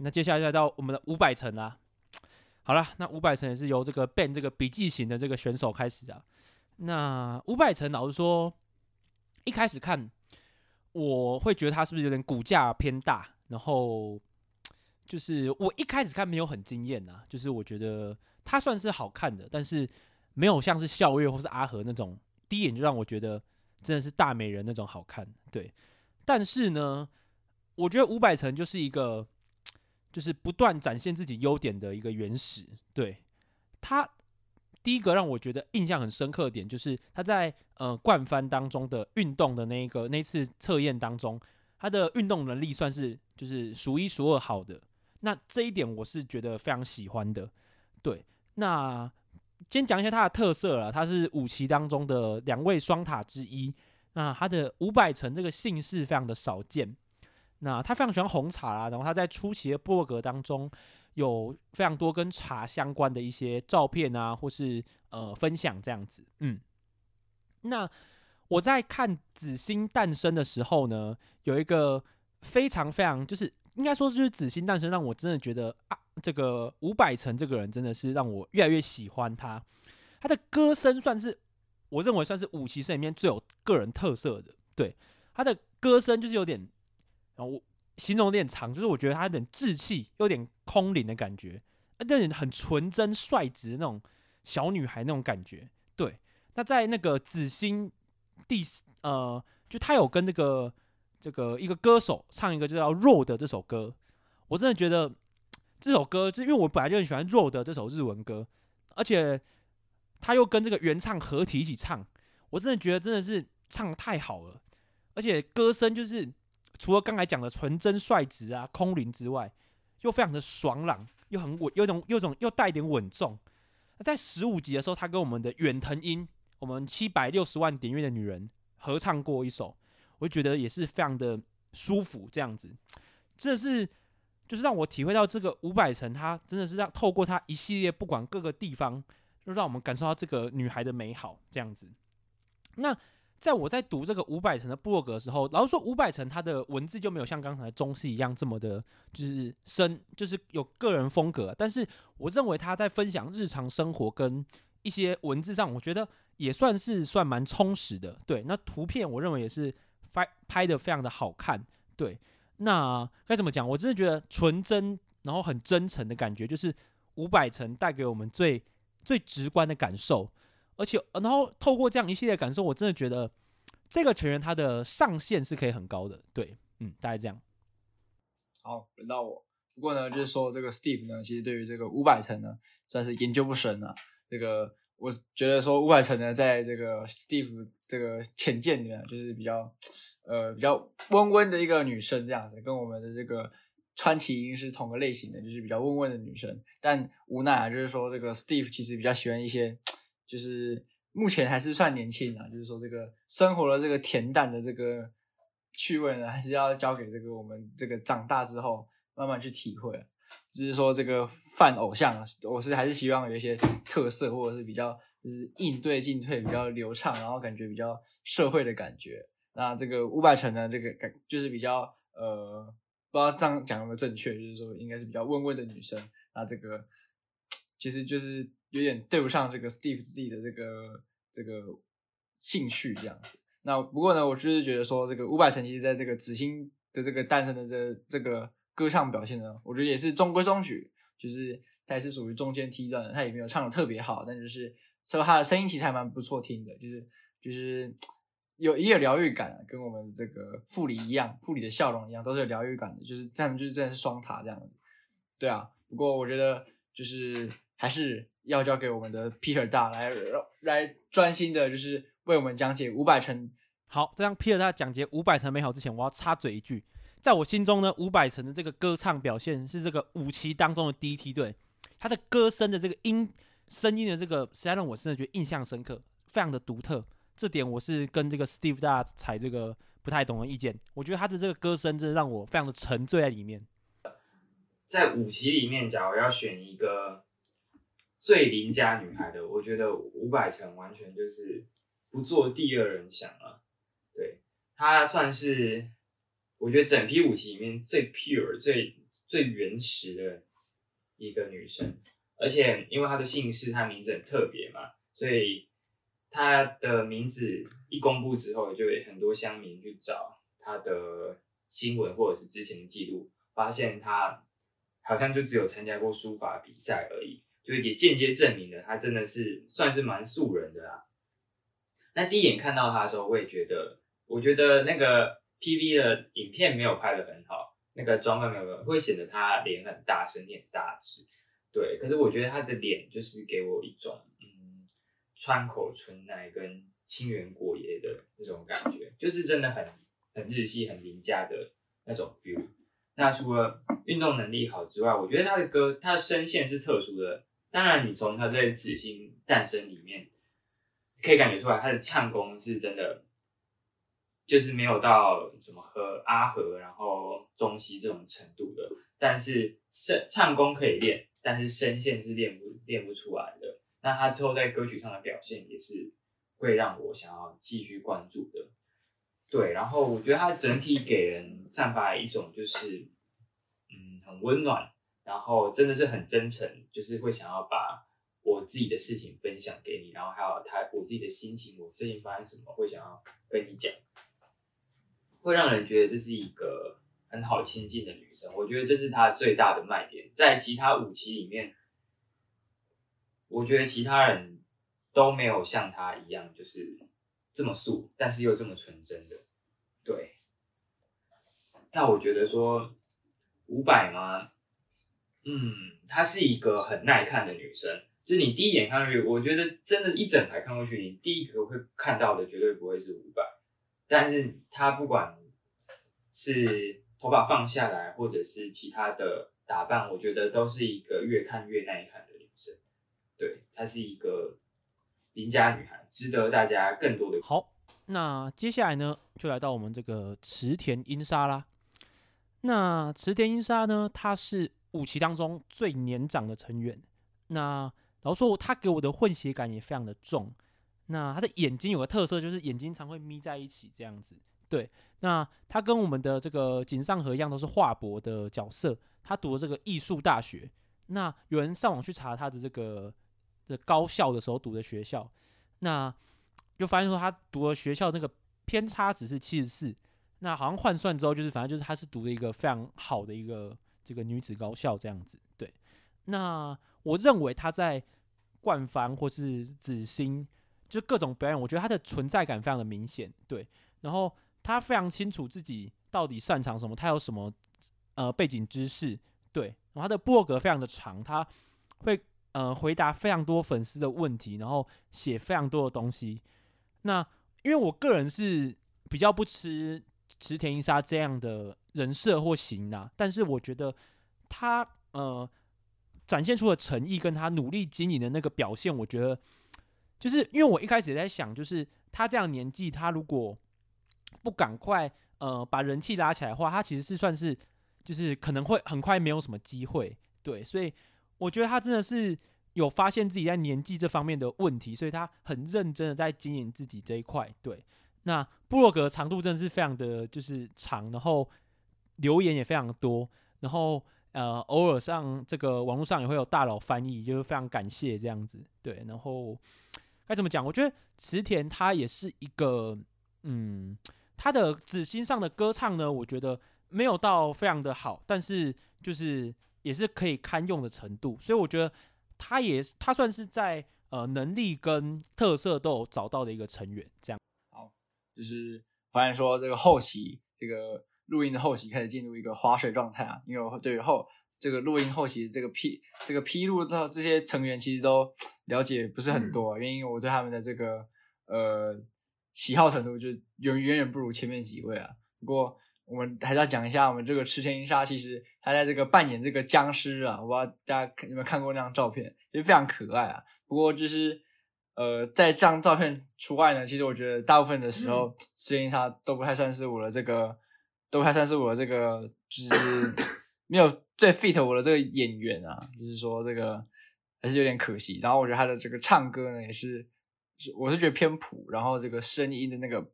那接下来就来到我们的五百层啊。好了，那五百层也是由这个 Ben 这个笔记型的这个选手开始啊。那五百层老实说，一开始看我会觉得他是不是有点骨架偏大，然后就是我一开始看没有很惊艳啊，就是我觉得他算是好看的，但是没有像是笑月或是阿和那种第一眼就让我觉得真的是大美人那种好看。对，但是呢，我觉得五百层就是一个。就是不断展现自己优点的一个原始。对，他第一个让我觉得印象很深刻点，就是他在呃冠番当中的运动的那一个那次测验当中，他的运动能力算是就是数一数二好的。那这一点我是觉得非常喜欢的。对，那先讲一下他的特色了，他是五期当中的两位双塔之一。那他的五百层这个姓氏非常的少见。那他非常喜欢红茶啦，然后他在初期的部落格当中有非常多跟茶相关的一些照片啊，或是呃分享这样子。嗯，那我在看紫星诞生的时候呢，有一个非常非常就是应该说就是紫星诞生让我真的觉得啊，这个五百层这个人真的是让我越来越喜欢他。他的歌声算是我认为算是五期生里面最有个人特色的，对，他的歌声就是有点。然后我形容有点长，就是我觉得他有点稚气，有点空灵的感觉，那点很纯真率直那种小女孩那种感觉。对，那在那个紫星第呃，就他有跟这个这个一个歌手唱一个就叫《Road》这首歌，我真的觉得这首歌，就因为我本来就很喜欢《Road》这首日文歌，而且他又跟这个原唱合体一起唱，我真的觉得真的是唱得太好了，而且歌声就是。除了刚才讲的纯真率直啊、空灵之外，又非常的爽朗，又很稳，有种、有种又带点稳重。在十五集的时候，他跟我们的远藤樱，我们七百六十万点阅的女人合唱过一首，我就觉得也是非常的舒服。这样子，真的是就是让我体会到这个五百层，他真的是让透过他一系列不管各个地方，就让我们感受到这个女孩的美好。这样子，那。在我在读这个五百层的部落格的时候，老实说五百层他的文字就没有像刚才中式一样这么的，就是深，就是有个人风格。但是我认为他在分享日常生活跟一些文字上，我觉得也算是算蛮充实的。对，那图片我认为也是拍拍的非常的好看。对，那该怎么讲？我真的觉得纯真，然后很真诚的感觉，就是五百层带给我们最最直观的感受。而且，然后透过这样一系列感受，我真的觉得这个成员他的上限是可以很高的。对，嗯，大概这样。好，轮到我。不过呢，就是说这个 Steve 呢，其实对于这个五百层呢，算是研究不深啊。这个我觉得说五百层呢，在这个 Steve 这个浅见里面，就是比较呃比较温温的一个女生这样子，跟我们的这个川崎英是同个类型的，就是比较温温的女生。但无奈啊，就是说这个 Steve 其实比较喜欢一些。就是目前还是算年轻啊，就是说这个生活的这个恬淡的这个趣味呢，还是要交给这个我们这个长大之后慢慢去体会。只是说这个泛偶像，我是还是希望有一些特色，或者是比较就是应对进退比较流畅，然后感觉比较社会的感觉。那这个五百层呢，这个感就是比较呃，不知道这样讲有没有正确，就是说应该是比较温温的女生。那这个 其实就是。有点对不上这个 Steve 自己的这个这个兴趣这样子。那不过呢，我就是觉得说，这个五百层其实在这个紫星的这个诞生的这这个歌唱表现呢，我觉得也是中规中矩，就是他也是属于中间梯段的，他也没有唱的特别好，但就是说他的声音其实还蛮不错听的，就是就是有也有疗愈感，跟我们这个护理一样，护理的笑容一样，都是有疗愈感的，就是他们就是真的是双塔这样子。对啊，不过我觉得就是还是。要交给我们的 Peter 大来来专心的，就是为我们讲解五百层。好，在让 Peter 大讲解五百层美好之前，我要插嘴一句，在我心中呢，五百层的这个歌唱表现是这个五期当中的第一梯队，他的歌声的这个音声音的这个，实在让我真的觉得印象深刻，非常的独特。这点我是跟这个 Steve 大才这个不太懂的意见，我觉得他的这个歌声真的让我非常的沉醉在里面。在五期里面，假如要选一个。最邻家女孩的，我觉得五百层完全就是不做第二人想了。对，她算是我觉得整批五期里面最 pure、最最原始的一个女生，而且因为她的姓氏，她名字很特别嘛，所以她的名字一公布之后，就有很多乡民去找她的新闻或者是之前的记录，发现她好像就只有参加过书法比赛而已，就也间接证明了他真的是算是蛮素人的啦。那第一眼看到他的时候，我也觉得，我觉得那个 PV 的影片没有拍的很好。那个妆扮没有会显得他脸很大，身体很大只，对。可是我觉得他的脸就是给我一种嗯，川口春奈跟清原果耶的那种感觉，就是真的很很日系、很邻家的那种 feel。那除了运动能力好之外，我觉得他的歌，他的声线是特殊的。当然，你从他在《紫星诞生》里面可以感觉出来，他的唱功是真的。就是没有到什么和阿和，然后中西这种程度的，但是声唱功可以练，但是声线是练不练不出来的。那他之后在歌曲上的表现也是会让我想要继续关注的。对，然后我觉得他整体给人散发一种就是嗯很温暖，然后真的是很真诚，就是会想要把我自己的事情分享给你，然后还有他我自己的心情，我最近发生什么会想要跟你讲。会让人觉得这是一个很好亲近的女生，我觉得这是她最大的卖点。在其他五期里面，我觉得其他人都没有像她一样，就是这么素，但是又这么纯真的。对，那我觉得说五百吗？嗯，她是一个很耐看的女生，就是你第一眼看上去，我觉得真的，一整排看过去，你第一个会看到的绝对不会是伍佰。但是她不管是头发放下来，或者是其他的打扮，我觉得都是一个越看越耐看的女生。对，她是一个邻家女孩，值得大家更多的。好，那接下来呢，就来到我们这个池田英沙啦。那池田英沙呢，她是五期当中最年长的成员。那然后说，他给我的混血感也非常的重。那他的眼睛有个特色，就是眼睛常会眯在一起这样子。对，那他跟我们的这个井上和一样，都是画博的角色。他读了这个艺术大学。那有人上网去查他的这个的高校的时候读的学校，那就发现说他读的学校那个偏差值是七十四。那好像换算之后，就是反正就是他是读了一个非常好的一个这个女子高校这样子。对，那我认为她在冠番或是紫星。就各种表演，我觉得她的存在感非常的明显，对。然后她非常清楚自己到底擅长什么，她有什么呃背景知识，对。然后她的博格非常的长，他会呃回答非常多粉丝的问题，然后写非常多的东西。那因为我个人是比较不吃池田一沙这样的人设或型呐，但是我觉得他呃展现出的诚意跟他努力经营的那个表现，我觉得。就是因为我一开始也在想，就是他这样年纪，他如果不赶快呃把人气拉起来的话，他其实是算是就是可能会很快没有什么机会，对，所以我觉得他真的是有发现自己在年纪这方面的问题，所以他很认真的在经营自己这一块，对。那布洛格长度真的是非常的就是长，然后留言也非常多，然后呃偶尔上这个网络上也会有大佬翻译，就是非常感谢这样子，对，然后。该怎么讲？我觉得池田他也是一个，嗯，他的紫星上的歌唱呢，我觉得没有到非常的好，但是就是也是可以堪用的程度，所以我觉得他也他算是在呃能力跟特色都有找到的一个成员。这样，好，就是发现说这个后期这个录音的后期开始进入一个划水状态啊，因为我对于后。这个录音后期这个披这个披露到这些成员其实都了解不是很多，嗯，因为我对他们的这个呃喜好程度就远远远不如前面几位啊。不过我们还是要讲一下我们这个池田英沙，其实他在这个扮演这个僵尸啊，我不知道大家有没有看过那张照片，其实非常可爱啊。不过就是呃在这张照片除外呢，其实我觉得大部分的时候池田英沙都不太算是我的这个，都还算是我这个，就是 没有。最 fit 我的这个演员啊，就是说这个还是有点可惜。然后我觉得他的这个唱歌呢，也是，是我是觉得偏普。然后这个声音的那个，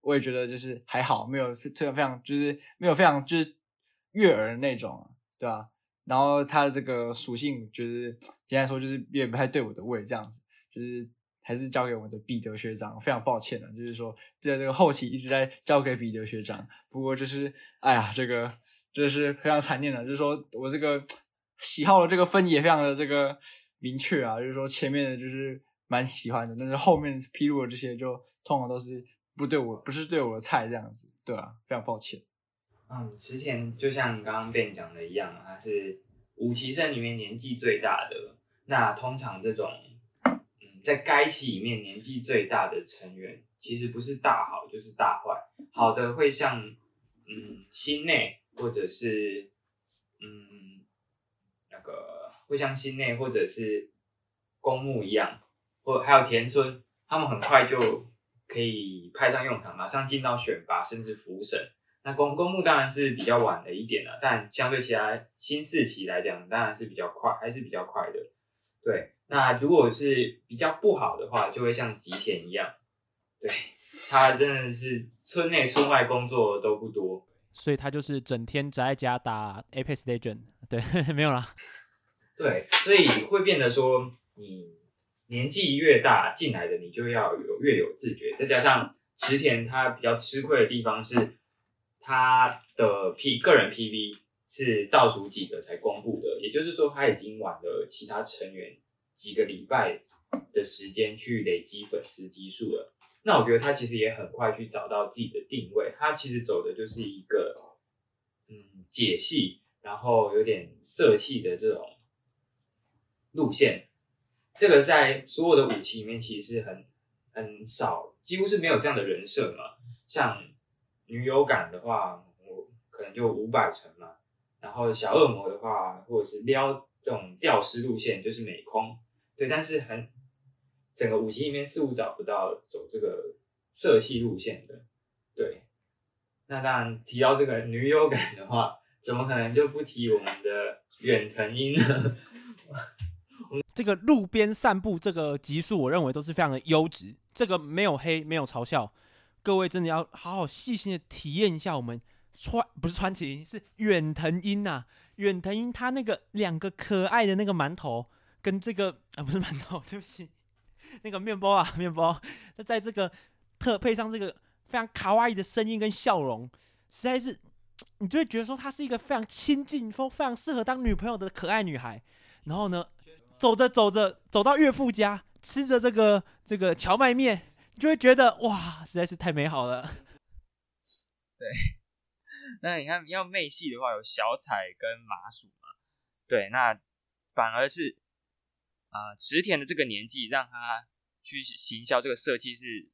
我也觉得就是还好，没有非常非常就是没有非常就是悦耳的那种。对吧、啊？然后他的这个属性，就是简单说，就是也不太对我的胃，这样子，就是还是交给我们的彼得学长。非常抱歉了，就是说在这个后期一直在交给彼得学长。不过就是，哎呀，这个真的是非常残念的，就是说我这个喜好的这个分也非常的这个明确啊，就是说前面的就是蛮喜欢的，但是后面披露的这些就通常都是不对我，不是对我的菜这样子，对啊，非常抱歉。嗯，池田就像刚刚 Ben 讲的一样，他是五期生里面年纪最大的。那通常这种，在该期里面年纪最大的成员，其实不是大好就是大坏。好的会像，嗯，心内或者是，嗯，那个会像心内或者是公木一样，或还有田村，他们很快就可以派上用场，马上进到选拔甚至福审。那公公木当然是比较晚了一点了，但相对其他新四期来讲，当然是比较快，还是比较快的。对，那如果是比较不好的话，就会像吉田一样，对，他真的是村内村外工作都不多，所以他就是整天宅在家打 Apex Legend。对，没有啦。对，所以会变得说，你年纪越大进来的，你就要有越有自觉。再加上池田他比较吃亏的地方是。他的 P 个人 PV 是倒数几个才公布的，也就是说他已经晚了其他成员几个礼拜的时间去累积粉丝基数了。那我觉得他其实也很快去找到自己的定位，他其实走的就是一个嗯解析，然后有点色气的这种路线。这个在所有的武器里面其实很很少，几乎是没有这样的人设嘛，像。女友感的话，我可能就五百层嘛。然后小恶魔的话，或者是撩这种吊丝路线，就是美空。对，但是很整个武器里面似乎找不到走这个色系路线的。对，那当然提到这个女友感的话，怎么可能就不提我们的远藤樱呢？这个路边散步这个集数，我认为都是非常的优质。这个没有黑，没有嘲笑。各位真的要好好细心的体验一下我们川不是川崎是远藤樱呐，远藤樱他那个两个可爱的那个馒头跟这个啊不是馒头，对不起，那个面包啊 面包，那在这个特配上这个非常卡哇伊的声音跟笑容，实在是你就会觉得说她是一个非常亲近、非常适合当女朋友的可爱女孩。然后呢，走着走着走到岳父家，吃着这个这个荞麦面。你就会觉得哇，实在是太美好了。对，那你看要妹系的话，有小彩跟麻薯嘛。对，那反而是啊、池田的这个年纪，让他去行销这个色气是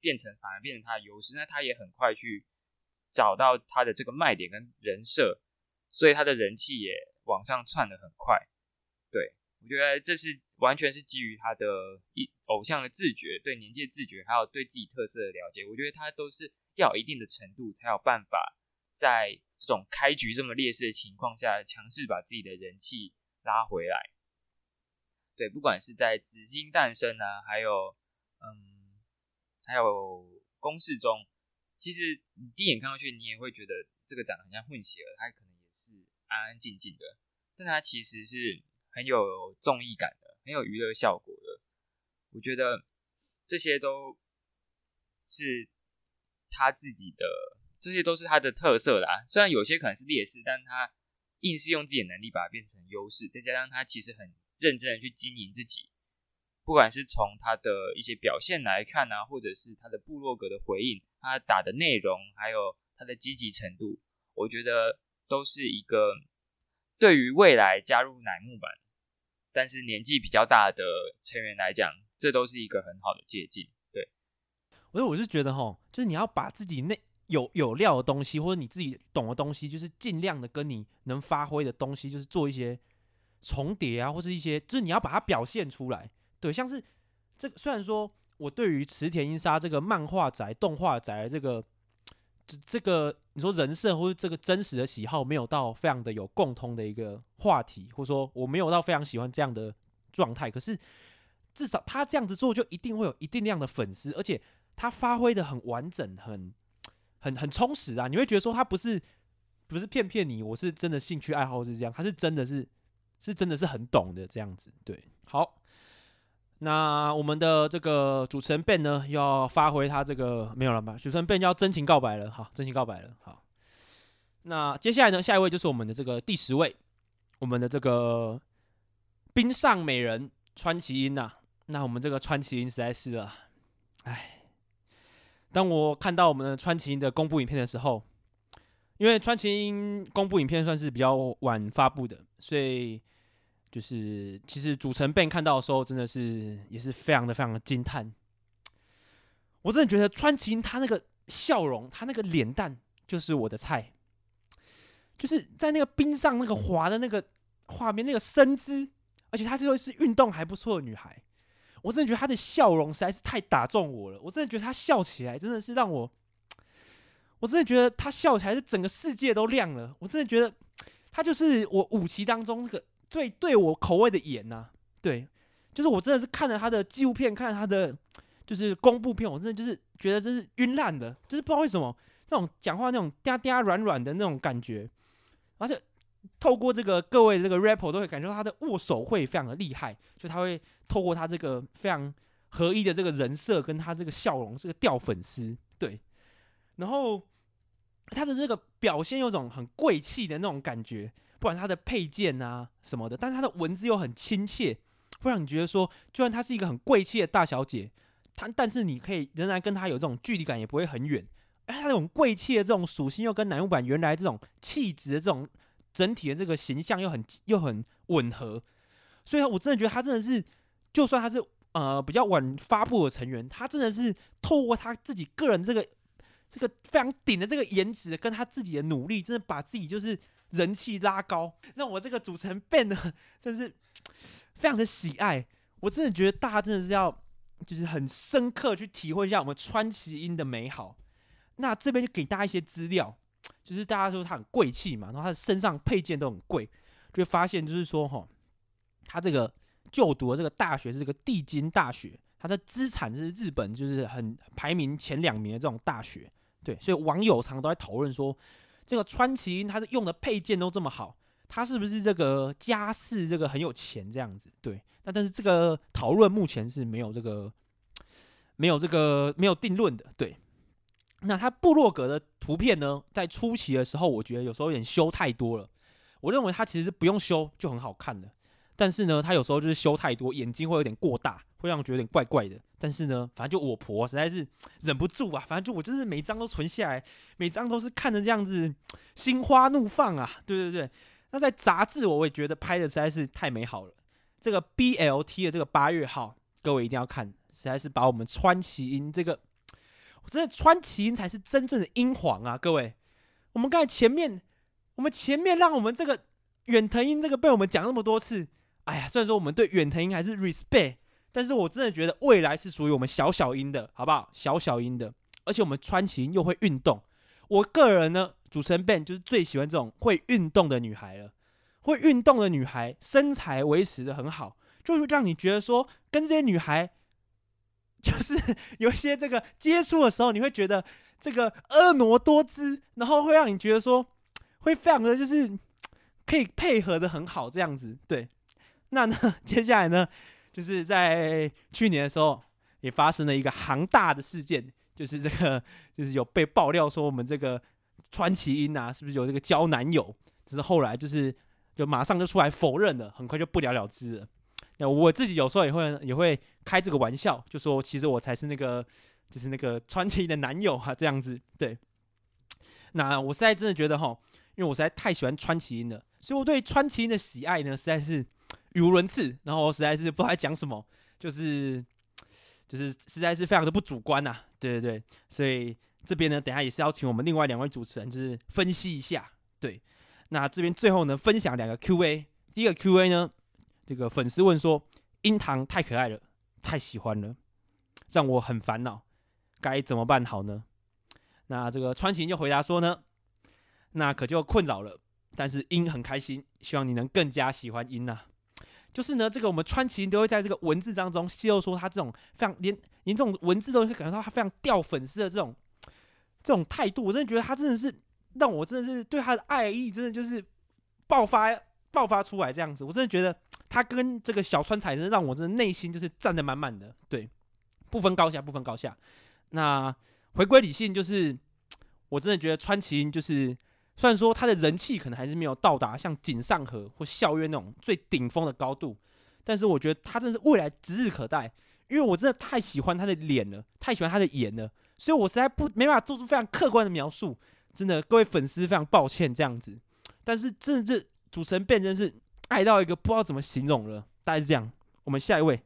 变成反而变成他的优势。那他也很快去找到他的这个卖点跟人设，所以他的人气也往上窜得很快。对，我觉得这是。完全是基于他的一偶像的自觉，对年纪的自觉，还有对自己特色的了解。我觉得他都是要有一定的程度，才有办法在这种开局这么劣势的情况下，强势把自己的人气拉回来。对，不管是在紫金诞生啊，还有嗯，还有公式中，其实你第一眼看过去，你也会觉得这个长得很像混血儿，他可能也是安安静静的，但他其实是很有综艺感的。很有娱乐效果的，我觉得这些都是他自己的，这些都是他的特色啦。虽然有些可能是劣势，但他硬是用自己的能力把它变成优势，再加上他其实很认真的去经营自己，不管是从他的一些表现来看啊，或者是他的部落格的回应，他打的内容，还有他的积极程度，我觉得都是一个对于未来加入乃木坂。但是年纪比较大的成员来讲，这都是一个很好的借鉴。对，所以我是觉得哈，就是你要把自己那有有料的东西，或者你自己懂的东西，就是尽量的跟你能发挥的东西，就是做一些重叠啊，或是一些，就是你要把它表现出来。对，像是这个，虽然说我对于池田樱沙这个漫画宅、动画宅这个。这这个你说人设或者这个真实的喜好没有到非常的有共通的一个话题，或者说我没有到非常喜欢这样的状态，可是至少他这样子做就一定会有一定量的粉丝，而且他发挥的很完整，很很很充实啊！你会觉得说他不是不是骗骗你，我是真的兴趣爱好是这样，他是真的是是真的是很懂的这样子。对，好，那我们的这个主持人 Ben 呢，要发挥他这个没有了吧？主持人 Ben 要真情告白了，好，真情告白了，好。那接下来呢，下一位就是我们的这个第十位，我们的这个冰上美人川崎英呐。那我们这个川崎英实在是啊，哎，当我看到我们的川崎英的公布影片的时候，因为川崎樱公布影片算是比较晚发布的，所以就是其实主持人 Ben 看到的时候，真的是也是非常的非常的惊叹。我真的觉得川崎樱他那个笑容，他那个脸蛋就是我的菜。就是在那个冰上那个滑的那个画面，那个身姿，而且她是又是运动还不错的女孩，我真的觉得她的笑容实在是太打中我了。我真的觉得她笑起来真的是让我，我真的觉得他笑起来是整个世界都亮了。我真的觉得他就是我五期当中这个最对我口味的颜呐。对，就是我真的是看了他的纪录片，看了他的就是公布片，我真的就是觉得真是晕烂的，就是不知道为什么那种讲话那种嗲嗲软软的那种感觉。而且透过这个各位这个 rapper 都会感觉到他的握手会非常的厉害，就他会透过他这个非常合一的这个人设跟他这个笑容，是个掉粉丝，对。然后他的这个表现有种很贵气的那种感觉，不管他的配件啊什么的，但是他的文字又很亲切，会让你觉得说，就算他是一个很贵气的大小姐，他但是你可以仍然跟他有这种距离感，也不会很远。哎，他那种贵气的这种属性，又跟男木坂原来这种气质的这种整体的这个形象又很又很吻合，所以我真的觉得他真的是，就算他是呃比较晚发布的成员，他真的是透过他自己个人这个这个非常顶的这个颜值，跟他自己的努力，真的把自己就是人气拉高，让我这个主持人变得，真是 非常的喜爱。我真的觉得大家真的是要就是很深刻去体会一下我们川崎英的美好。那这边就给大家一些资料，就是大家说他很贵气嘛，然后他的身上配件都很贵，就会发现就是说哈，他这个就读的这个大学是这个帝京大学，他的资产是日本就是很排名前两名的这种大学，对，所以网友常都在讨论说，这个川崎樱他是用的配件都这么好，他是不是这个家世这个很有钱这样子？对，那但是这个讨论目前是没有这个没有这个没有定论的，对。那他部落格的图片呢，在初期的时候，我觉得有时候有点修太多了。我认为他其实是不用修就很好看的，但是呢，他有时候就是修太多，眼睛会有点过大，会让我觉得有点怪怪的。但是呢，反正就我婆实在是 忍不住啊，反正就我就是每张都存下来，每张都是看着这样子心花怒放啊。对对对，那在杂志我也觉得拍的实在是太美好了。这个 BLT 的这个八月号，各位一定要看，实在是把我们川崎樱这个。我真的川崎樱才是真正的英皇啊！各位，我们刚才前面，我们前面让我们这个远藤英这个被我们讲那么多次，哎呀，虽然说我们对远藤英还是 respect，但是我真的觉得未来是属于我们小小樱的，好不好？小小樱的，而且我们川崎又会运动，我个人呢，主持人 Ben 就是最喜欢这种会运动的女孩了。会运动的女孩，身材维持得很好，就会让你觉得说跟这些女孩。就是有一些这个接触的时候，你会觉得这个婀娜多姿，然后会让你觉得说，会非常的就是可以配合的很好这样子。对，那呢，接下来呢，就是在去年的时候也发生了一个航大的事件，就是这个就是有被爆料说我们这个川崎樱啊，是不是有这个交男友？就是后来就是就马上就出来否认了，很快就不了了之了。那我自己有时候也会也会开这个玩笑，就说其实我才是那个就是那个川崎的男友哈，这样子对。那我现在真的觉得哈，因为我实在太喜欢川崎樱了，所以我对川崎樱的喜爱呢实在是语无伦次，然后我实在是不知道在讲什么，就是就是实在是非常的不主观呐，对对对。所以这边呢，等下也是要请我们另外两位主持人就是分析一下，对。那这边最后呢，分享两个 Q&A，第一个 Q&A 呢。这个粉丝问说：“樱堂太可爱了，太喜欢了，让我很烦恼，该怎么办好呢？”那这个川崎就回答说呢：“那可就困扰了，但是樱很开心，希望你能更加喜欢樱呐。就是呢，这个我们川崎都会在这个文字当中泄露说他这种非常连连这种文字都会感觉到他非常掉粉丝的这种这种态度，我真的觉得他真的是让我真的是对他的爱意真的就是爆发爆发出来这样子。我真的觉得他跟这个小川彩真的让我真的内心就是站得满满的，对，不分高下，不分高下。那回归理性，就是我真的觉得川崎就是。虽然说他的人气可能还是没有到达像井上和或校园那种最顶峰的高度，但是我觉得他真的是未来指日可待，因为我真的太喜欢他的脸了，太喜欢他的颜了，所以我实在不没办法做出非常客观的描述。真的，各位粉丝非常抱歉这样子，但是真的是主持人变真是爱到一个不知道怎么形容了，大概是这样。我们下一位，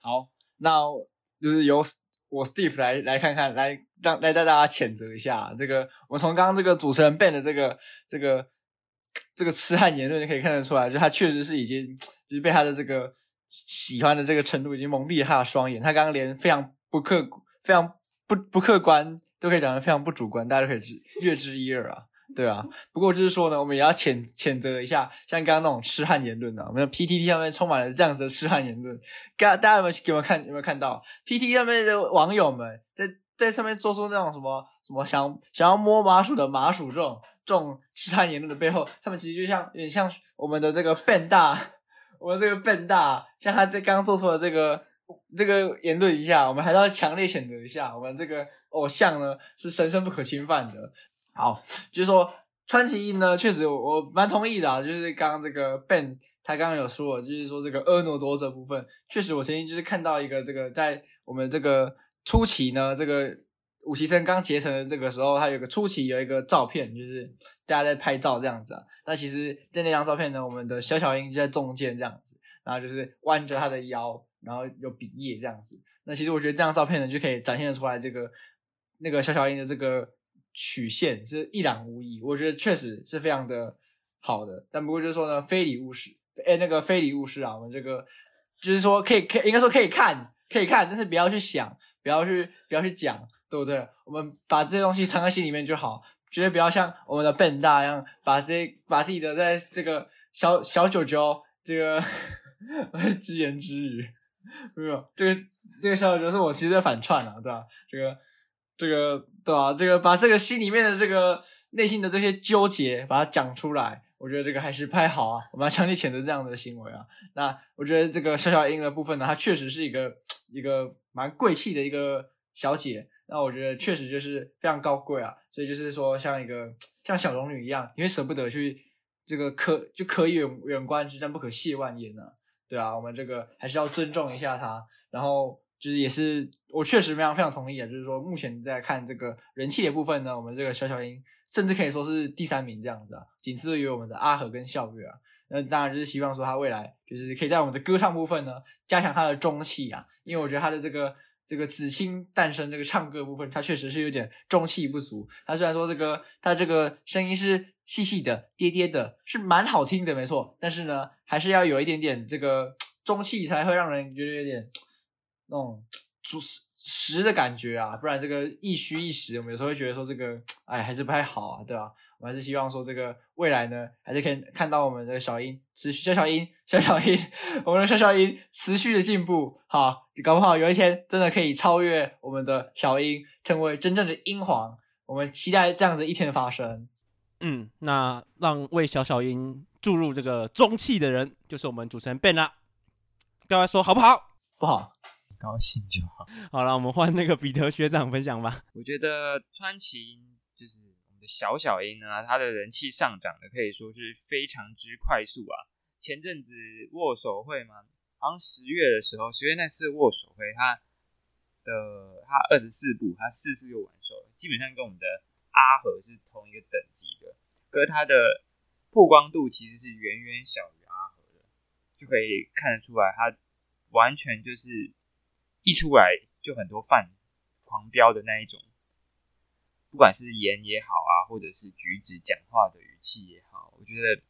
好，那就是由。我 Steve 来来看看，来让来带大家谴责一下这个。我从刚刚这个主持人 Ben 的这个这个这个痴汉言论就可以看得出来，就他确实是已经就是被他的这个喜欢的这个程度已经蒙蔽了他的双眼。他刚刚连非常不客非常不不客观都可以讲得非常不主观，大家都可以知略知一二啊。对啊，不过就是说呢，我们也要谴谴责一下，像刚刚那种痴汉言论啊，我们的 PTT 上面充满了这样子的痴汉言论，大大家有没有有没有看有没有看到 PTT 上面的网友们在在上面做出那种什么什么想想要摸麻薯的麻薯这种这种痴汉言论的背后，他们其实就像有点像我们的这个 Ben 大，我们这个 Ben 大，像他在刚刚做出的这个这个言论一下，我们还是要强烈谴责一下，我们这个偶像呢是神圣不可侵犯的。好，就是说川崎英呢，确实我蛮同意的啊。就是刚刚这个 Ben 他刚刚有说，就是说这个婀娜多这部分，确实我曾经就是看到一个这个在我们这个初期呢，这个五期生刚结成的这个时候，他有个初期有一个照片，就是大家在拍照这样子啊。那其实，在那张照片呢，我们的小小英就在中间这样子，然后就是弯着他的腰，然后有笔叶这样子。那其实我觉得这张照片呢，就可以展现出来这个那个小小英的这个。曲线是一览无遗，我觉得确实是非常的好的。但不过就是说呢，非礼勿视，哎，那个非礼勿视啊，我们这个就是说可以，可以应该说可以看，可以看，但是不要去想，不要去，不要去讲，对不对？我们把这些东西藏在心里面就好，绝对不要像我们的 Ben 大一样，把这把自己的在这个小小九九这个 只言只语，没有这个这个小九九是我其实在反串啊，对吧？这个。这个对吧？这个把这个心里面的这个内心的这些纠结，把它讲出来，我觉得这个还是不太好啊。我们要强烈谴责这样的行为啊。那我觉得这个小小英的部分呢，她确实是一个一个蛮贵气的一个小姐。那我觉得确实就是非常高贵啊。所以就是说，像一个像小龙女一样，你会舍不得去这个可就可以远远观之，但不可亵玩焉呢。对啊，我们这个还是要尊重一下她。然后。就是也是我确实非常非常同意啊，就是说目前在看这个人气的部分呢，我们这个小小英甚至可以说是第三名这样子啊，仅次于我们的阿和跟笑月啊。那当然就是希望说他未来就是可以在我们的歌唱部分呢加强他的中气啊，因为我觉得他的这个这个紫星诞生这个唱歌部分，他确实是有点中气不足。他虽然说这个他这个声音是细细的、嗲嗲的，是蛮好听的，没错，但是呢，还是要有一点点这个中气，才会让人觉得有点。那种主实的感觉啊，不然这个一虚一实，我们有时候会觉得说这个，哎，还是不太好啊，对吧？我还是希望说这个未来呢，还是可以看到我们的小英持续，小小英，小小英，我们的小小英持续的进步，好，搞不好有一天真的可以超越我们的小英，成为真正的英皇。我们期待这样子一天的发生。嗯，那让为小小英注入这个中气的人，就是我们主持人 Ben 啦。各位说好不好？不好。高兴就好。好了，我们换那个彼得学长分享吧。我觉得川崎就是我们的小小英呢，他的人气上涨的可以说是非常之快速啊。前阵子握手会嘛，好像十月的时候，十月那次握手会，他的他二十四步，他四次就完手了，基本上跟我们的阿和是同一个等级的。可是他的曝光度其实是远远小于阿和的，就可以看得出来，他完全就是。一出来就很多犯狂飙的那一种，不管是言也好啊，或者是举止、讲话的语气也好，我觉得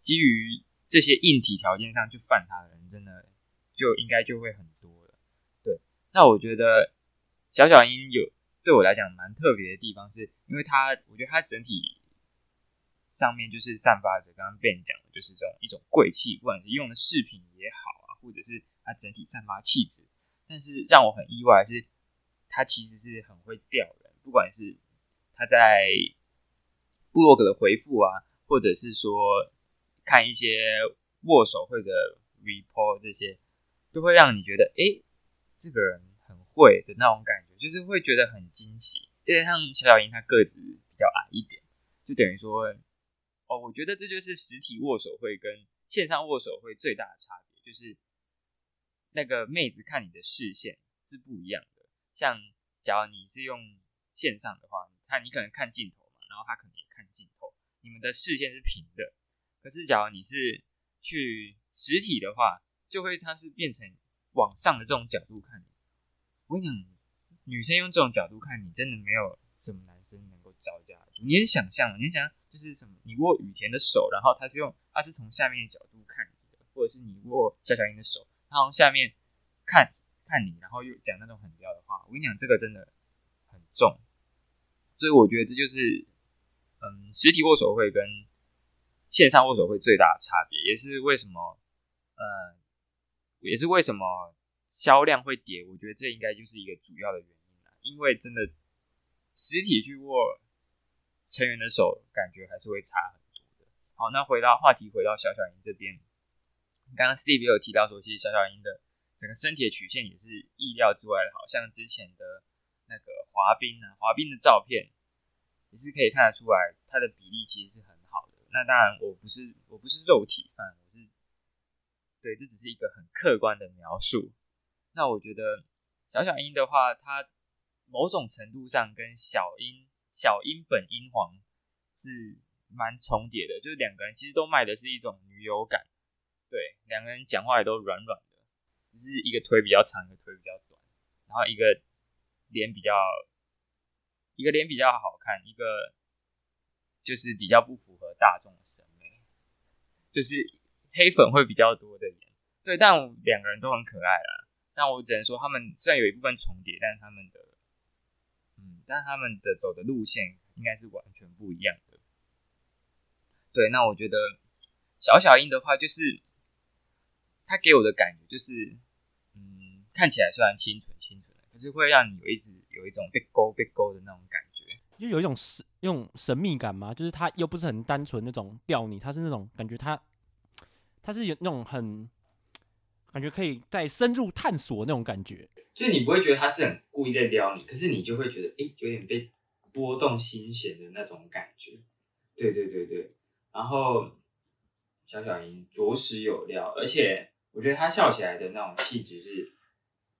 基于这些硬体条件上去犯他的人，真的就应该就会很多了。对，那我觉得小小英有对我来讲蛮特别的地方，是因为他，我觉得他整体上面就是散发着刚刚便讲的，就是这种一种贵气，不管是用的饰品也好啊，或者是。他整体散发气质，但是让我很意外的是，他其实是很会钓人。不管是他在部落格的回复啊，或者是说看一些握手会的 report，这些都会让你觉得，哎、这个人很会的那种感觉，就是会觉得很惊喜。再加上小小鹰他个子比较矮一点，就等于说，哦，我觉得这就是实体握手会跟线上握手会最大的差别，就是那个妹子看你的视线是不一样的。像假如你是用线上的话，他你可能看镜头嘛，然后她可能也看镜头，你们的视线是平的。可是假如你是去实体的话，就会它是变成往上的这种角度看。我跟你讲，女生用这种角度看你，真的没有什么男生能够招架住。你能想象吗？你想象就是什么？你握雨田的手，然后他是用他是从下面的角度看你的，或者是你握小小英的手，他从下面看看你，然后又讲那种很撩的话。我跟你讲，这个真的很重。所以我觉得这就是，嗯，实体握手会跟线上握手会最大的差别，也是为什么，呃，也是为什么销量会跌。我觉得这应该就是一个主要的原因啦，因为真的实体去握成员的手，感觉还是会差很多的。好，那回到话题，回到小小莹这边，刚刚 Steve 也有提到说，其实小小鹰的整个身体的曲线也是意料之外的，好像之前的。那个滑冰啊，滑冰的照片也是可以看得出来，它的比例其实是很好的。那当然，我不是我不是肉体犯，我是对，这只是一个很客观的描述。那我觉得小小鹰的话，它某种程度上跟小鹰小鹰本英皇是蛮重叠的，就是两个人其实都卖的是一种女友感。对，两个人讲话也都软软的，只是一个腿比较长，一个腿比较短，然后一个。脸比较，一个脸比较好看，一个就是比较不符合大众审美，就是黑粉会比较多的脸。对，但两个人都很可爱啦。但我只能说，他们虽然有一部分重叠，但是他们的，嗯，但他们的走的路线应该是完全不一样的。对，那我觉得小小英的话，就是他给我的感觉就是，嗯，看起来虽然清纯清纯。可是会让你有一直有一种被勾被勾的那种感觉，就有一种神用神秘感嘛，就是他又不是很单纯那种钓你，他是那种感觉他他是有那种很感觉可以再深入探索那种感觉，就是你不会觉得他是很故意在撩你，可是你就会觉得哎、欸，有点被波动心弦的那种感觉。对对对对，然后小小鹰着实有料，而且我觉得他笑起来的那种气质是。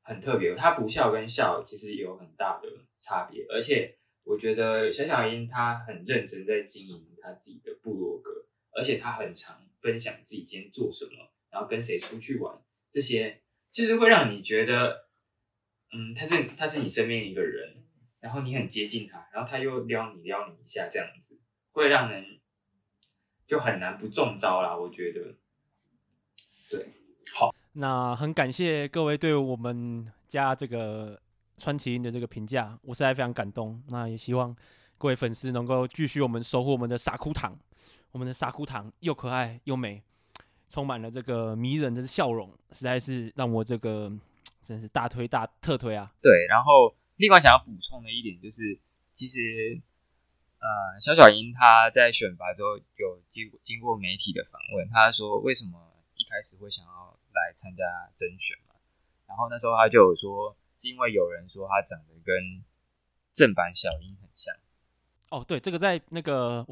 很特别，他不笑跟笑其实有很大的差别，而且我觉得小小英他很认真在经营他自己的部落格，而且他很常分享自己今天做什么，然后跟谁出去玩，这些就是会让你觉得，嗯，他是他是你身边一个人，然后你很接近他，然后他又撩你撩你一下，这样子会让人就很难不中招啦，我觉得，对，好。那很感谢各位对我们家这个川崎鹰的这个评价，我实在非常感动。那也希望各位粉丝能够继续我们守护我们的傻哭糖，我们的傻哭糖又可爱又美，充满了这个迷人的笑容，实在是让我这个真是大推大特推啊！对，然后另外想要补充的一点就是，其实呃，小小英他在选拔之后有经经过媒体的访问，他说为什么一开始会想要。来参加甄选嘛，然后那时候他就有说，是因为有人说他长得跟正版小樱很像。哦，对，这个在那个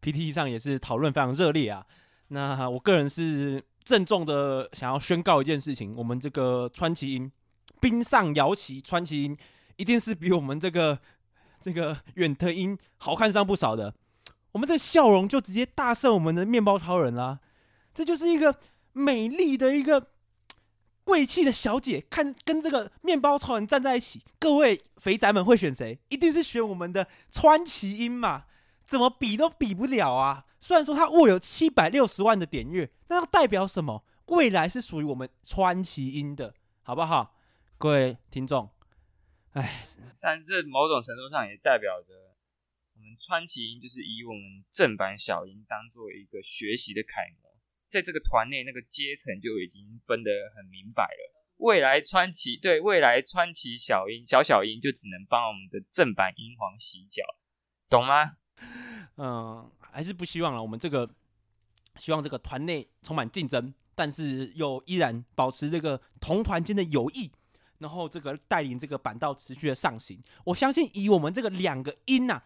PTT 上也是讨论非常热烈啊。那我个人是郑重的想要宣告一件事情：我们这个川崎鹰冰上摇旗，川崎鹰一定是比我们这个 这个远藤鹰好看上不少的。我们这个笑容就直接大胜我们的面包超人啦，这就是一个。美丽的一个贵气的小姐，看跟这个面包超人站在一起，各位肥宅们会选谁？一定是选我们的川崎英嘛？怎么比都比不了啊！虽然说他握有七百六十万的点阅，那要代表什么？未来是属于我们川崎英的，好不好？各位听众，哎，但这某种程度上也代表着我们川崎英就是以我们正版小英当做一个学习的楷模。在这个团内，那个阶层就已经分得很明白了。未来川崎对未来川崎小樱小小樱就只能帮我们的正版英皇洗脚，懂吗？嗯，还是不希望了。我们这个希望这个团内充满竞争，但是又依然保持这个同团间的友谊，然后这个带领这个板道持续的上行。我相信以我们这个两个音呐、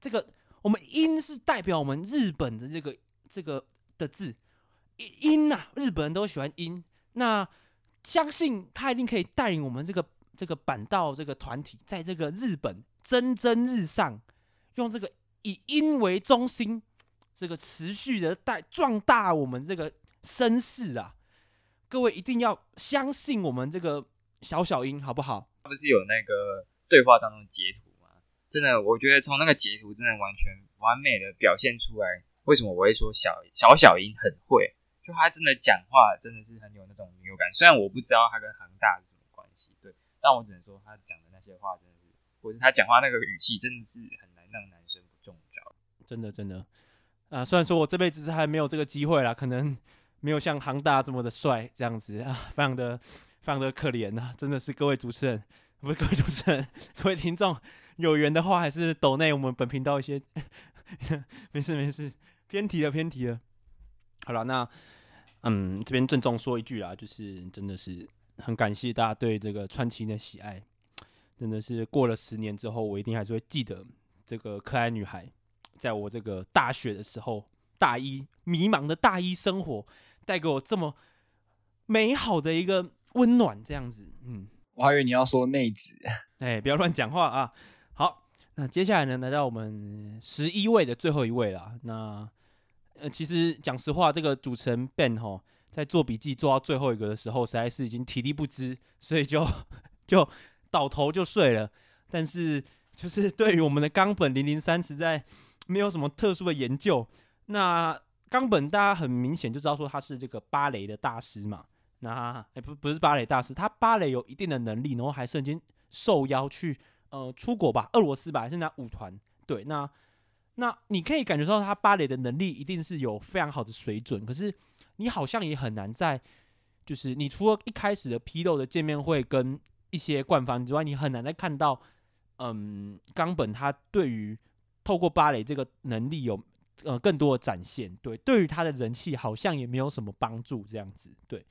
这个我们音是代表我们日本的这个这个的字，音呐、啊，日本人都喜欢音。那相信他一定可以带领我们这个这个板道这个团体，在这个日本蒸蒸日上，用这个。以音为中心，这个持续的带壮大我们这个声势啊！各位一定要相信我们这个小小音，好不好？他不是有那个对话当中截图吗？真的，我觉得从那个截图真的完全完美的表现出来，为什么我会说小小小音很会？就他真的讲话真的是很有那种女友感。虽然我不知道他跟恒大是什么关系，对，但我只能说他讲的那些话真的是，或是他讲话那个语气真的是很难让男生不中招。真的真的，啊，虽然说我这辈子是还没有这个机会啦，可能没有像杭大这么的帅这样子 啊，非常的非常的可怜呐，真的是各位主持人，不是各位主持人，各位听众，有缘的话还是抖内我们本频道一些，没事没事，偏题了偏题了，好了，那嗯这边郑重说一句啊，就是真的是很感谢大家对这个川崎的喜爱，真的是过了十年之后，我一定还是会记得这个可爱女孩。在我这个大学的时候，大一迷茫的大一生活，带给我这么美好的一个温暖，这样子，嗯，我还以为你要说内子，哎，不要乱讲话啊。好，那接下来呢，来到我们十一位的最后一位了。那呃，其实讲实话，这个主持人 Ben 吼，在做笔记做到最后一个的时候，实在是已经体力不支，所以就就倒头就睡了。但是就是 对于我们的冈本零零三，实在。没有什么特殊的研究。那冈本大家很明显就知道说他是这个芭蕾的大师嘛。那哎不不是芭蕾大师，他芭蕾有一定的能力，然后还曾经受邀去呃出国吧，俄罗斯吧，还是拿舞团。对，那那你可以感觉到他芭蕾的能力一定是有非常好的水准。可是你好像也很难在，就是你除了一开始的披露的见面会跟一些官方之外，你很难再看到嗯冈本他对于。透过芭蕾这个能力有呃更多的展现，对，对于他的人气好像也没有什么帮助这样子，对。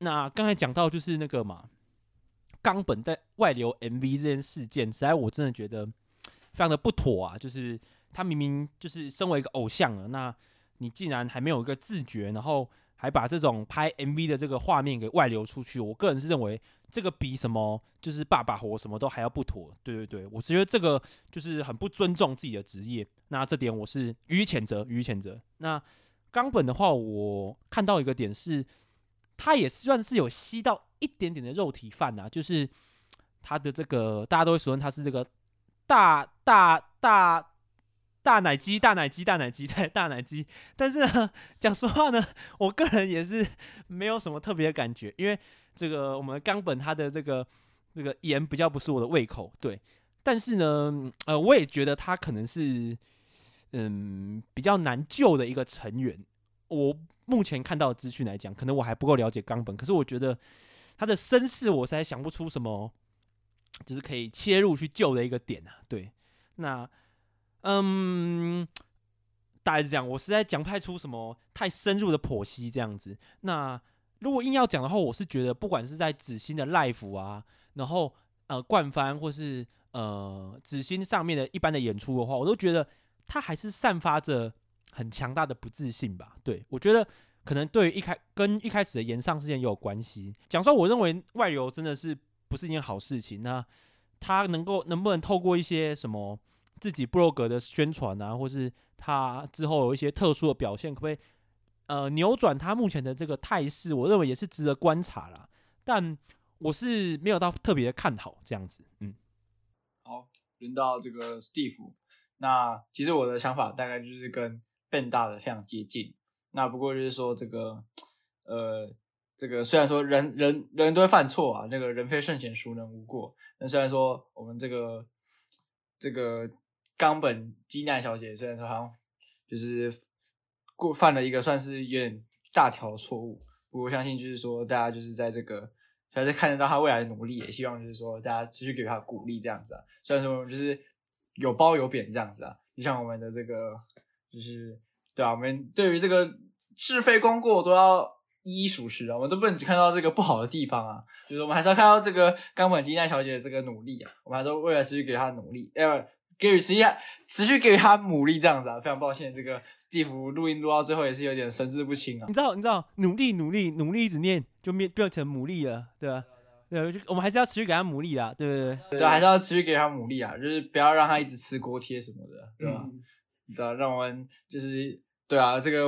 那刚才讲到就是那个嘛，冈本在外流 MV 这件事件，实在我真的觉得非常的不妥啊！就是他明明就是身为一个偶像了，那你竟然还没有一个自觉，然后还把这种拍 MV 的这个画面给外流出去，我个人是认为。这个比什么就是爸爸活什么都还要不妥，对对对，我是觉得这个就是很不尊重自己的职业，那这点我是予以谴责，予以谴责。那冈本的话，我看到一个点是，他也算是有吸到一点点的肉体饭啊，就是他的这个大家都会说他是这个大大大大奶鸡，大奶鸡，大奶鸡，对，大奶鸡。但是呢，讲实话呢，我个人也是没有什么特别的感觉，因为。这个我们冈本他的这个这个盐比较不是我的胃口，对，但是呢，呃，我也觉得他可能是嗯比较难救的一个成员。我目前看到的资讯来讲，可能我还不够了解冈本，可是我觉得他的身世，我实在想不出什么就是可以切入去救的一个点啊。对，那嗯，大概是这样，我实在讲不太出什么太深入的剖析这样子。那。如果硬要讲的话，我是觉得不管是在紫星的 live 啊，然后呃冠番或是呃紫星上面的一般的演出的话，我都觉得他还是散发着很强大的不自信吧。对，我觉得可能对一开跟一开始的炎上事件也有关系。讲说，我认为外流真的是不是一件好事情。那他能够能不能透过一些什么自己部落格的宣传啊，或是他之后有一些特殊的表现，可不可以？呃，扭转他目前的这个态势，我认为也是值得观察啦。但我是没有到特别看好这样子。嗯，好，轮到这个 Steve。那其实我的想法大概就是跟 Ben 大的非常接近。那不过就是说这个，呃，这个虽然说人人人都会犯错啊，那个人非圣贤，孰能无过？那虽然说我们这个这个冈本基奈小姐，虽然说好像就是。过犯了一个算是有点大条错误，不过我相信就是说大家就是在这个还是看得到他未来的努力，也希望就是说大家持续给他鼓励这样子啊。虽然说就是有褒有贬这样子啊。就像我们的这个，就是对啊，我们对于这个是非功过都要一一属实啊，我们都不能只看到这个不好的地方啊。就是我们还是要看到这个冈本金奈小姐的这个努力啊，我们还是为了持续给她努力，呃，给予持续持续给予他努力这样子啊。非常抱歉，这个 Steve 录音录到最后也是有点神志不清啊。你知道，你知道，努力努力努力一直念，就变变成努力了，对吧？对，我们还是要持续给他努力啊，对不对，对？还是要持续给他努力啊，就是不要让他一直吃锅贴什么的，对吧？嗯、你知道，让我们就是对啊，这个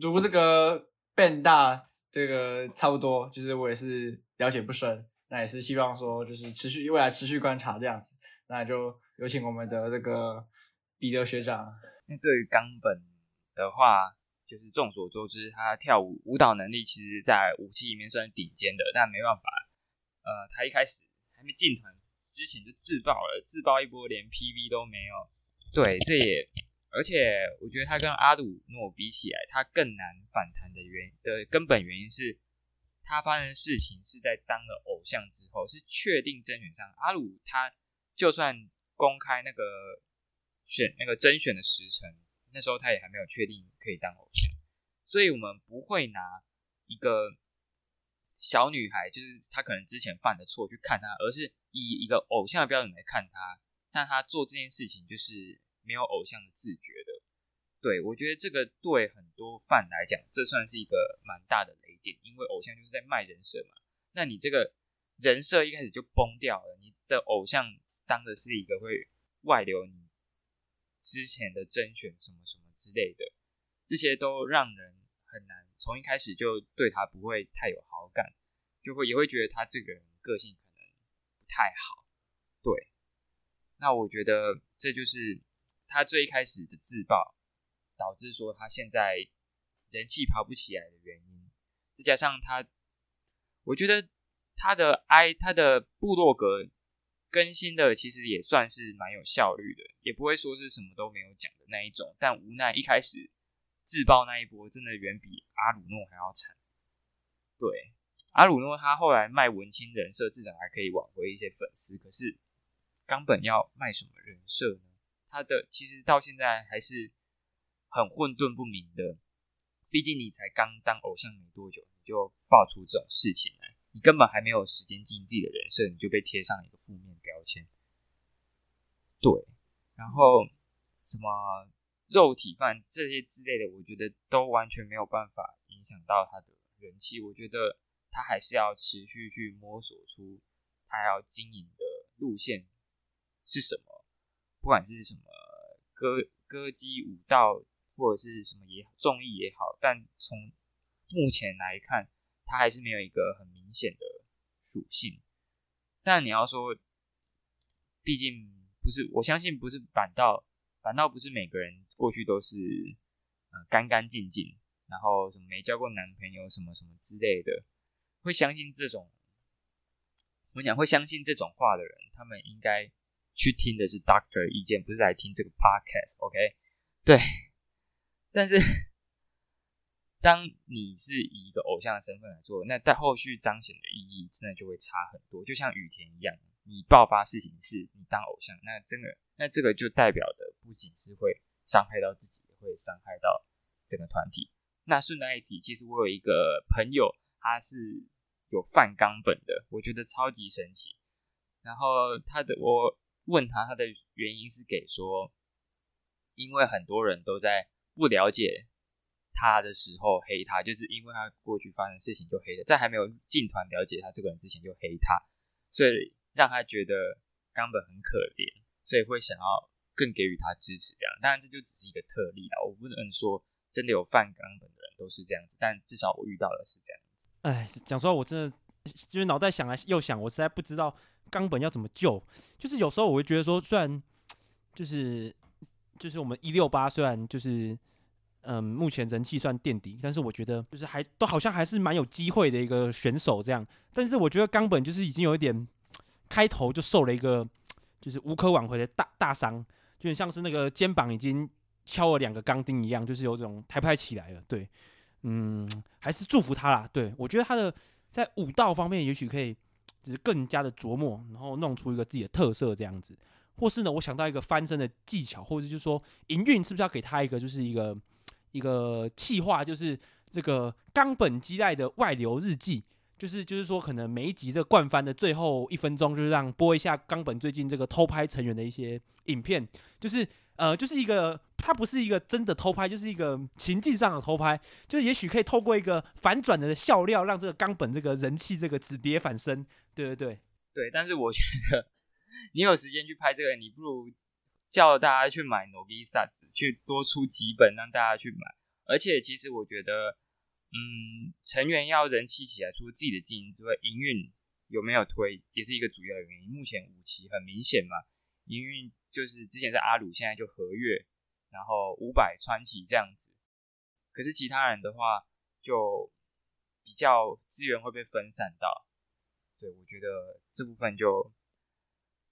如这个 Ben 大这个差不多，就是我也是了解不深，那也是希望说就是持续未来持续观察这样子，那就有请我们的这个彼得学长。那对于冈本的话，就是众所周知，他跳舞舞蹈能力其实在武器里面算是顶尖的，但没办法。呃，他一开始还没进团之前就自爆了，自爆一波连 PV 都没有。对，这也，而且我觉得他跟阿鲁诺比起来，他更难反弹的原的根本原因是，他发生的事情是在当了偶像之后，是确定甄选上。阿鲁他就算公开那个选那个甄选的时辰，那时候他也还没有确定可以当偶像，所以我们不会拿一个。小女孩就是她，可能之前犯的错去看她，而是以一个偶像的标准来看她。但她做这件事情就是没有偶像的自觉的。对，我觉得这个对很多 fan 来讲，这算是一个蛮大的雷点，因为偶像就是在卖人设嘛。那你这个人设一开始就崩掉了，的偶像当的是一个会外流你之前的甄选什么什么之类的，这些都让人很难。从一开始就对他不会太有好感，就会也会觉得他这个人个性可能不太好。对，那我觉得这就是他最一开始的自爆，导致说他现在人气跑不起来的原因。再加上他，我觉得他的 i 他的部落格更新的其实也算是蛮有效率的，也不会说是什么都没有讲的那一种。但无奈一开始。自爆那一波真的远比阿鲁诺还要惨。对，阿鲁诺他后来卖文青人设，至少还可以挽回一些粉丝。可是冈本要卖什么人设呢？他的其实到现在还是很混沌不明的。毕竟你才刚当偶像没多久，你就爆出这种事情，你根本还没有时间经营自己的人设，你就被贴上一个负面标签。对，然后什么？肉体饭这些之类的，我觉得都完全没有办法影响到他的人气。我觉得他还是要持续去摸索出他要经营的路线是什么，不管是什么歌歌姬舞蹈或者是什么也，综艺也好。但从目前来看，他还是没有一个很明显的属性。但你要说，毕竟不是，我相信不是坂道。反倒不是每个人过去都是呃干干净净，然后什么没交过男朋友什么什么之类的，会相信这种，我讲会相信这种话的人，他们应该去听的是 Doctor 意见，不是来听这个 Podcast，OK？、对，但是当你是以一个偶像的身份来做，那在后续彰显的意义真的就会差很多，就像羽田一样。你爆发事情是你当偶像，那真的，那这个就代表的不仅是会伤害到自己，会伤害到整个团体。那顺带一提，其实我有一个朋友，他是有犯冈本的，我觉得超级神奇。然后他的，我问他，他的原因是给说，因为很多人都在不了解他的时候黑他，就是因为他过去发生的事情就黑他，在还没有进团了解他这个人之前就黑他，所以。让他觉得冈本很可怜，所以会想要更给予他支持。这样，当然这就只是一个特例啦，我不能说真的有犯冈本的人都是这样子，但至少我遇到的是这样子。哎，讲实话，我真的就是脑袋想来又想，我实在不知道冈本要怎么救。就是有时候我会觉得说，虽然就是就是我们一六八，虽然就是嗯目前人气算垫底，但是我觉得就是还都好像还是蛮有机会的一个选手这样。但是我觉得冈本就是已经有一点。开头就受了一个就是无可挽回的大大伤，就很像是那个肩膀已经敲了两个钢钉一样，就是有种抬不太起来了。对，嗯，还是祝福他啦。对，我觉得他的在舞蹈方面也许可以就是更加的琢磨，然后弄出一个自己的特色这样子，或是呢，我想到一个翻身的技巧，或者就是说营运是不是要给他一个就是一个一个企划，就是这个冈本基代的外流日记。就是就是说，可能每一集这个惯番的最后一分钟，就是让播一下冈本最近这个偷拍成员的一些影片。就是呃，就是一个，它不是一个真的偷拍，就是一个情境上的偷拍。就是也许可以透过一个反转的笑料，让这个冈本这个人气这个止跌反升。对对对对，但是我觉得 你有时间去拍这个，你不如叫大家去买 Nogisatsu，去多出几本让大家去买。而且其实我觉得。嗯，成员要人气起来，除了自己的经营之外，营运有没有推也是一个主要的原因。目前五期很明显嘛，营运就是之前是阿鲁，现在就和月，然后五百、川崎这样子。可是其他人的话，就比较资源会被分散到。对，我觉得这部分就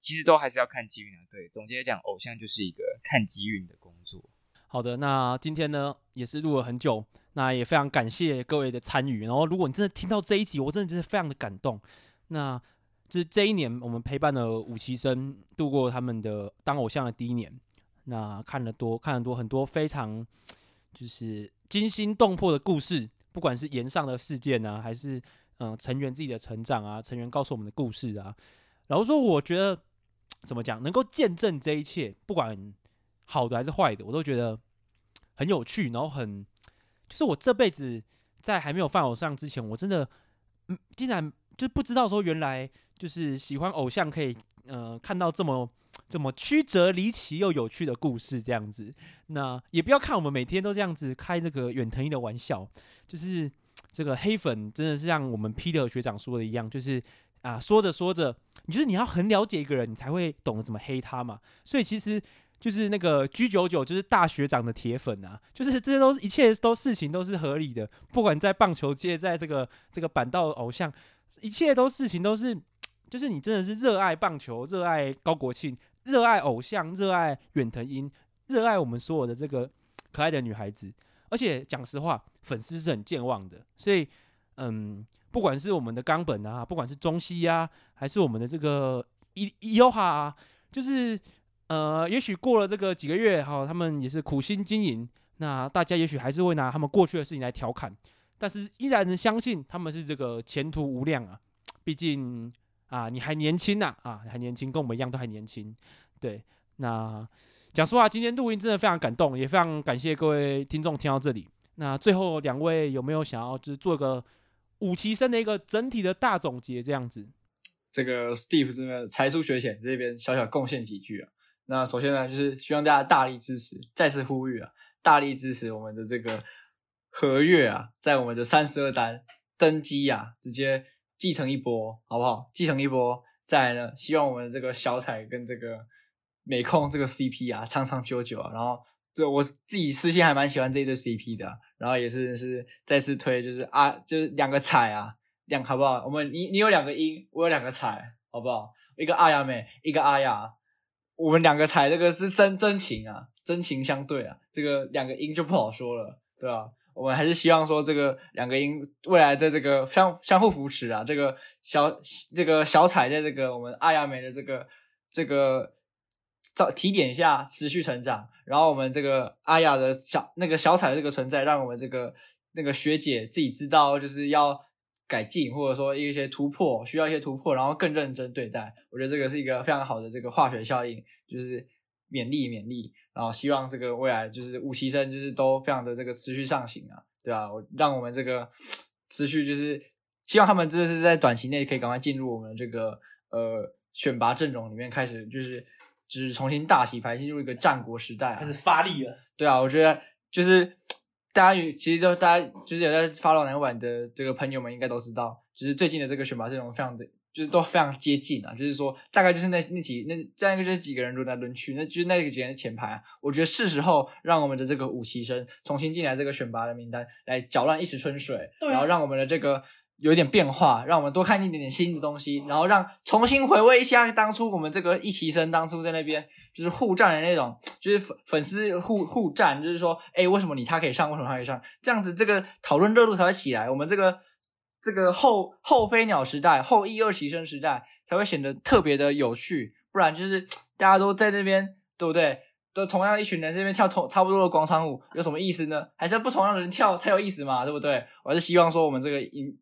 其实都还是要看机运的。对，总结来讲，偶像就是一个看机运的工作。好的，那今天呢也是录了很久。那也非常感谢各位的参与。然后，如果你真的听到这一集，我真的真的非常的感动。那这这一年，我们陪伴了五期生度过他们的当偶像的第一年。那看了多看了多很多非常就是惊心动魄的故事，不管是炎上的事件啊，还是嗯、成员自己的成长啊，成员告诉我们的故事啊。然后说，我觉得怎么讲，能够见证这一切，不管好的还是坏的，我都觉得很有趣，然后很。就是我这辈子在还没有犯偶像之前，我真的嗯，竟然就不知道说原来就是喜欢偶像可以呃看到这么这么曲折离奇又有趣的故事这样子。那也不要看我们每天都这样子开这个远藤一的玩笑，就是这个黑粉真的是像我们 Peter 学长说的一样，就是啊说着说着，你就是你要很了解一个人，你才会懂得怎么黑他嘛。所以其实。就是那个 G 九九，就是大学长的铁粉啊，就是这些都是一切都事情都是合理的，不管在棒球界，在这个这个板道偶像，一切都事情都是，就是你真的是热爱棒球，热爱高国庆，热爱偶像，热爱远藤英，热爱我们所有的这个可爱的女孩子，而且讲实话，粉丝是很健忘的，所以嗯，不管是我们的冈本啊，不管是中西啊，还是我们的这个伊伊哟哈啊，就是。呃，也许过了这个几个月，哈，他们也是苦心经营。那大家也许还是会拿他们过去的事情来调侃，但是依然能相信他们是这个前途无量啊。毕竟啊，你还年轻呐，啊，还年轻，跟我们一样都还年轻。对，那讲实话，今天录音真的非常感动，也非常感谢各位听众听到这里。那最后两位有没有想要就是做个五期生的一个整体的大总结这样子？这个 Steve 这边才疏学浅，这边小小贡献几句啊。那首先呢，就是希望大家大力支持，再次呼吁啊，大力支持我们的这个和月啊，在我们的三十二单登基啊，直接继承一波，好不好？继承一波，再来呢，希望我们这个小彩跟这个美空这个 CP 啊，长长久久啊。然后，对我自己私心还蛮喜欢这一对 CP 的，然后也是是再次推，就是啊，就是两个彩啊，两好不好？我们你你有两个音，我有两个彩，好不好？一个阿亚美，一个阿亚。我们两个彩这个是真真情啊，真情相对啊，这个两个音就不好说了，对吧？我们还是希望说这个两个音未来在这个相相互扶持啊，这个小这个小彩在这个我们阿亚美的这个这个提点下持续成长，然后我们这个阿雅的小那个小彩的这个存在，让我们这个那个学姐自己知道就是要。改进或者说一些突破，需要一些突破，然后更认真对待。我觉得这个是一个非常好的这个化学效应，就是勉励勉励。然后希望这个未来就是五期生就是都非常的这个持续上行啊，对吧？我让我们这个持续就是希望他们真的是在短期内可以赶快进入我们这个呃选拔阵容里面，开始就是就是重新大洗牌，进入一个战国时代啊，开始发力了。对啊，我觉得就是。大家其实都，大家就是有在 follow 南晚的这个朋友们，应该都知道，就是最近的这个选拔阵容非常的，就是都非常接近啊。就是说，大概就是那那几那这样一个就是几个人轮来轮去，那就是那个几个人的前排啊。我觉得是时候让我们的这个五期生重新进来这个选拔的名单，来搅乱一池春水，啊、然后让我们的这个。有点变化，让我们多看一点点新的东西，然后让重新回味一下当初我们这个一期生当初在那边就是互战的那种，就是粉粉丝互互战，就是说，哎，为什么你他可以上，为什么他可以上？这样子这个讨论热度才会起来，我们这个这个后后飞鸟时代、后一二期生时代才会显得特别的有趣。不然就是大家都在那边，对不对？都同样一群人在那边跳同差不多的广场舞，有什么意思呢？还是要不同样的人跳才有意思嘛，对不对？我还是希望说我们这个营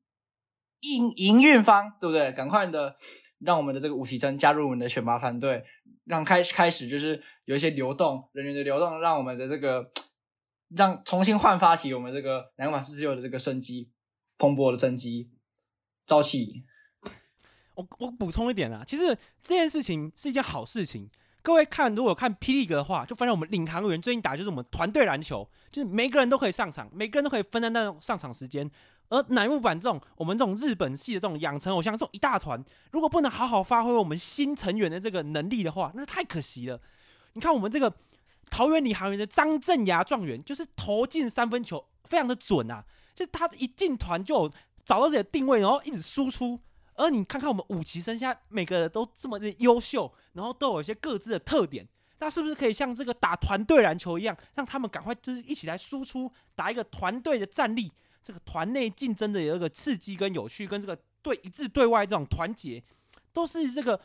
营营运方，对不对？赶快的让我们的这个五期生加入我们的选拔团队，让开开始就是有一些流动人员的流动，让我们的这个让重新焕发起我们这个南管四十六的这个生机蓬勃的生机朝气。我我补充一点啊，其实这件事情是一件好事情。各位看，如果看霹雳哥的话，就发现我们领航员最近打就是我们团队篮球，就是每个人都可以上场，每个人都可以分担那种上场时间。而乃木坂这种我们这种日本系的这种养成偶像这种一大团，如果不能好好发挥我们新成员的这个能力的话，那是太可惜了。你看我们这个桃园领航员的张镇牙状元，就是投进三分球非常的准啊，就是他一进团就找到自己的定位，然后一直输出。而你看看我们五旗生，现在每个人都这么的优秀，然后都有一些各自的特点，那是不是可以像这个打团队篮球一样，让他们赶快就是一起来输出，打一个团队的战力，这个团内竞争的有一个刺激跟有趣，跟这个对一致对外这种团结，都是这个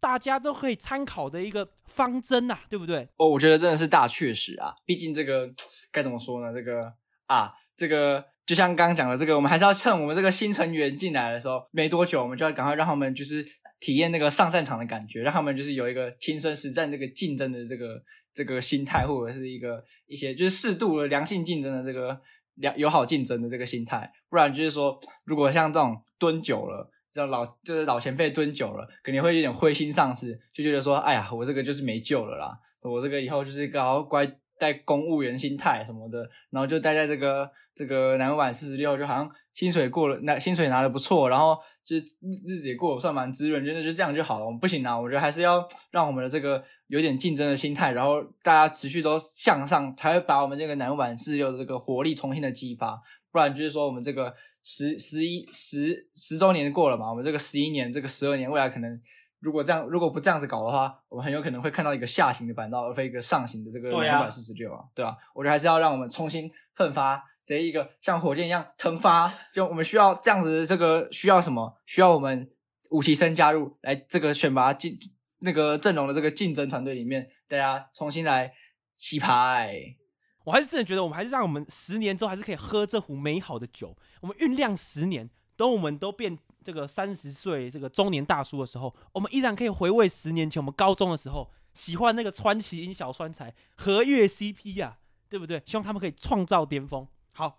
大家都可以参考的一个方针呐、啊，对不对？哦，我觉得真的是大确实啊，毕竟这个该怎么说呢？这个啊，这个。就像刚刚讲的这个，我们还是要趁我们这个新成员进来的时候没多久，我们就要赶快让他们就是体验那个上战场的感觉，让他们就是有一个亲身实战这个竞争的这个这个心态，或者是一个一些就是适度的良性竞争的这个良友好竞争的这个心态。不然就是说，如果像这种蹲久了，这老就是老前辈蹲久了，肯定会有点灰心丧志，就觉得说，哎呀，我这个就是没救了啦，我这个以后就是搞乖带公务员心态什么的，然后就待在这个。这个南木坂四十六就好像薪水过了，拿薪水拿的不错，然后就是日子也过得算蛮滋润，真的就这样就好了。我们不行啊，我觉得还是要让我们的这个有点竞争的心态，然后大家持续都向上，才会把我们这个南木坂四十六的这个活力重新的激发。不然就是说我们这个十十一十十周年过了嘛，我们这个十一年、这个十二年，未来可能如果这样，如果不这样子搞的话，我们很有可能会看到一个下行的板道，而非一个上行的这个南木坂四十六啊，对吧、啊？我觉得还是要让我们重新奋发。这一个像火箭一样腾发，就我们需要这样子，这个需要什么？需要我们五期生加入来这个选拔竞那个阵容的这个竞争团队里面，大家重新来洗牌。我还是真的觉得，我们还是让我们十年之后还是可以喝这壶美好的酒。我们酝酿十年，等我们都变这个三十岁这个中年大叔的时候，我们依然可以回味十年前我们高中的时候喜欢那个川崎音小川彩和月 CP 呀、啊，对不对？希望他们可以创造巅峰。好，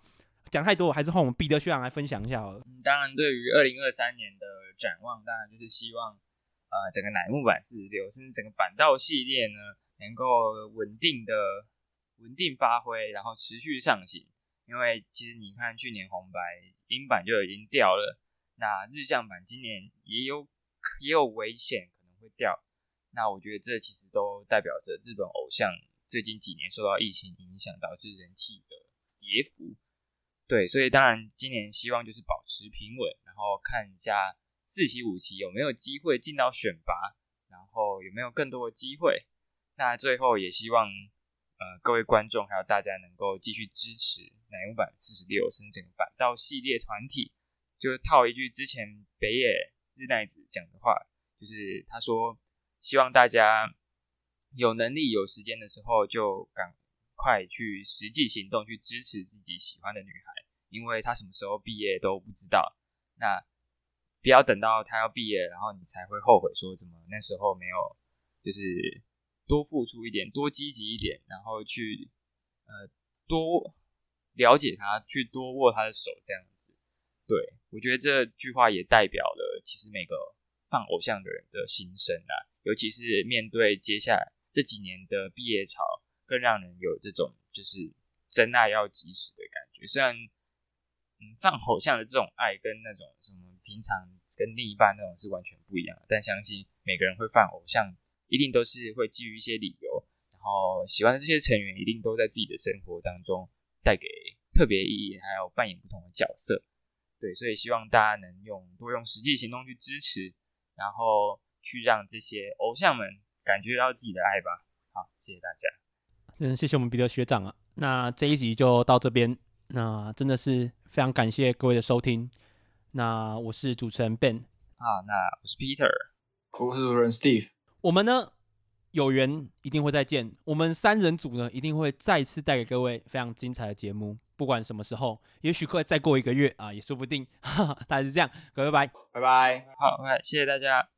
讲太多，还是换我们彼得学长来分享一下好了。当然，对于二零二三年的展望，当然就是希望，呃，整个乃木坂四十六，甚至整个板道系列呢，能够稳定的稳定发挥，然后持续上行。因为其实你看，去年红白音板就已经掉了，那日向版今年也有也有危险可能会掉。那我觉得这其实都代表着日本偶像最近几年受到疫情影响，导致人气的。跌幅，对，所以当然今年希望就是保持平稳，然后看一下四期、五期有没有机会进到选拔，然后有没有更多的机会。那最后也希望呃各位观众还有大家能够继续支持乃木坂四十六，甚至整个坂道系列团体。就套一句之前北野日奈子讲的话，就是他说希望大家有能力、有时间的时候就赶。快去实际行动，去支持自己喜欢的女孩，因为她什么时候毕业都不知道。那不要等到她要毕业，然后你才会后悔，说怎么那时候没有，就是多付出一点，多积极一点，然后去呃多了解她，去多握她的手，这样子。对，我觉得这句话也代表了其实每个放偶像的人的心声啊，尤其是面对接下来这几年的毕业潮。更让人有这种就是真爱要及时的感觉。虽然，嗯，放偶像的这种爱跟那种什么平常跟另一半那种是完全不一样，但相信每个人会放偶像，一定都是会基于一些理由。然后喜欢的这些成员一定都在自己的生活当中带给特别意义，还有扮演不同的角色。对，所以希望大家能用多用实际行动去支持，然后去让这些偶像们感觉到自己的爱吧。好，谢谢大家。嗯，谢谢我们彼得学长啊。那这一集就到这边。那真的是非常感谢各位的收听。那我是主持人 Ben 啊，那我是 Peter，我是主持人 Steve。我们呢有缘一定会再见，我们三人组呢一定会再次带给各位非常精彩的节目，不管什么时候，也许会再过一个月啊，也说不定。哈哈，大概是这样，各位拜拜，拜拜。好，OK，谢谢大家。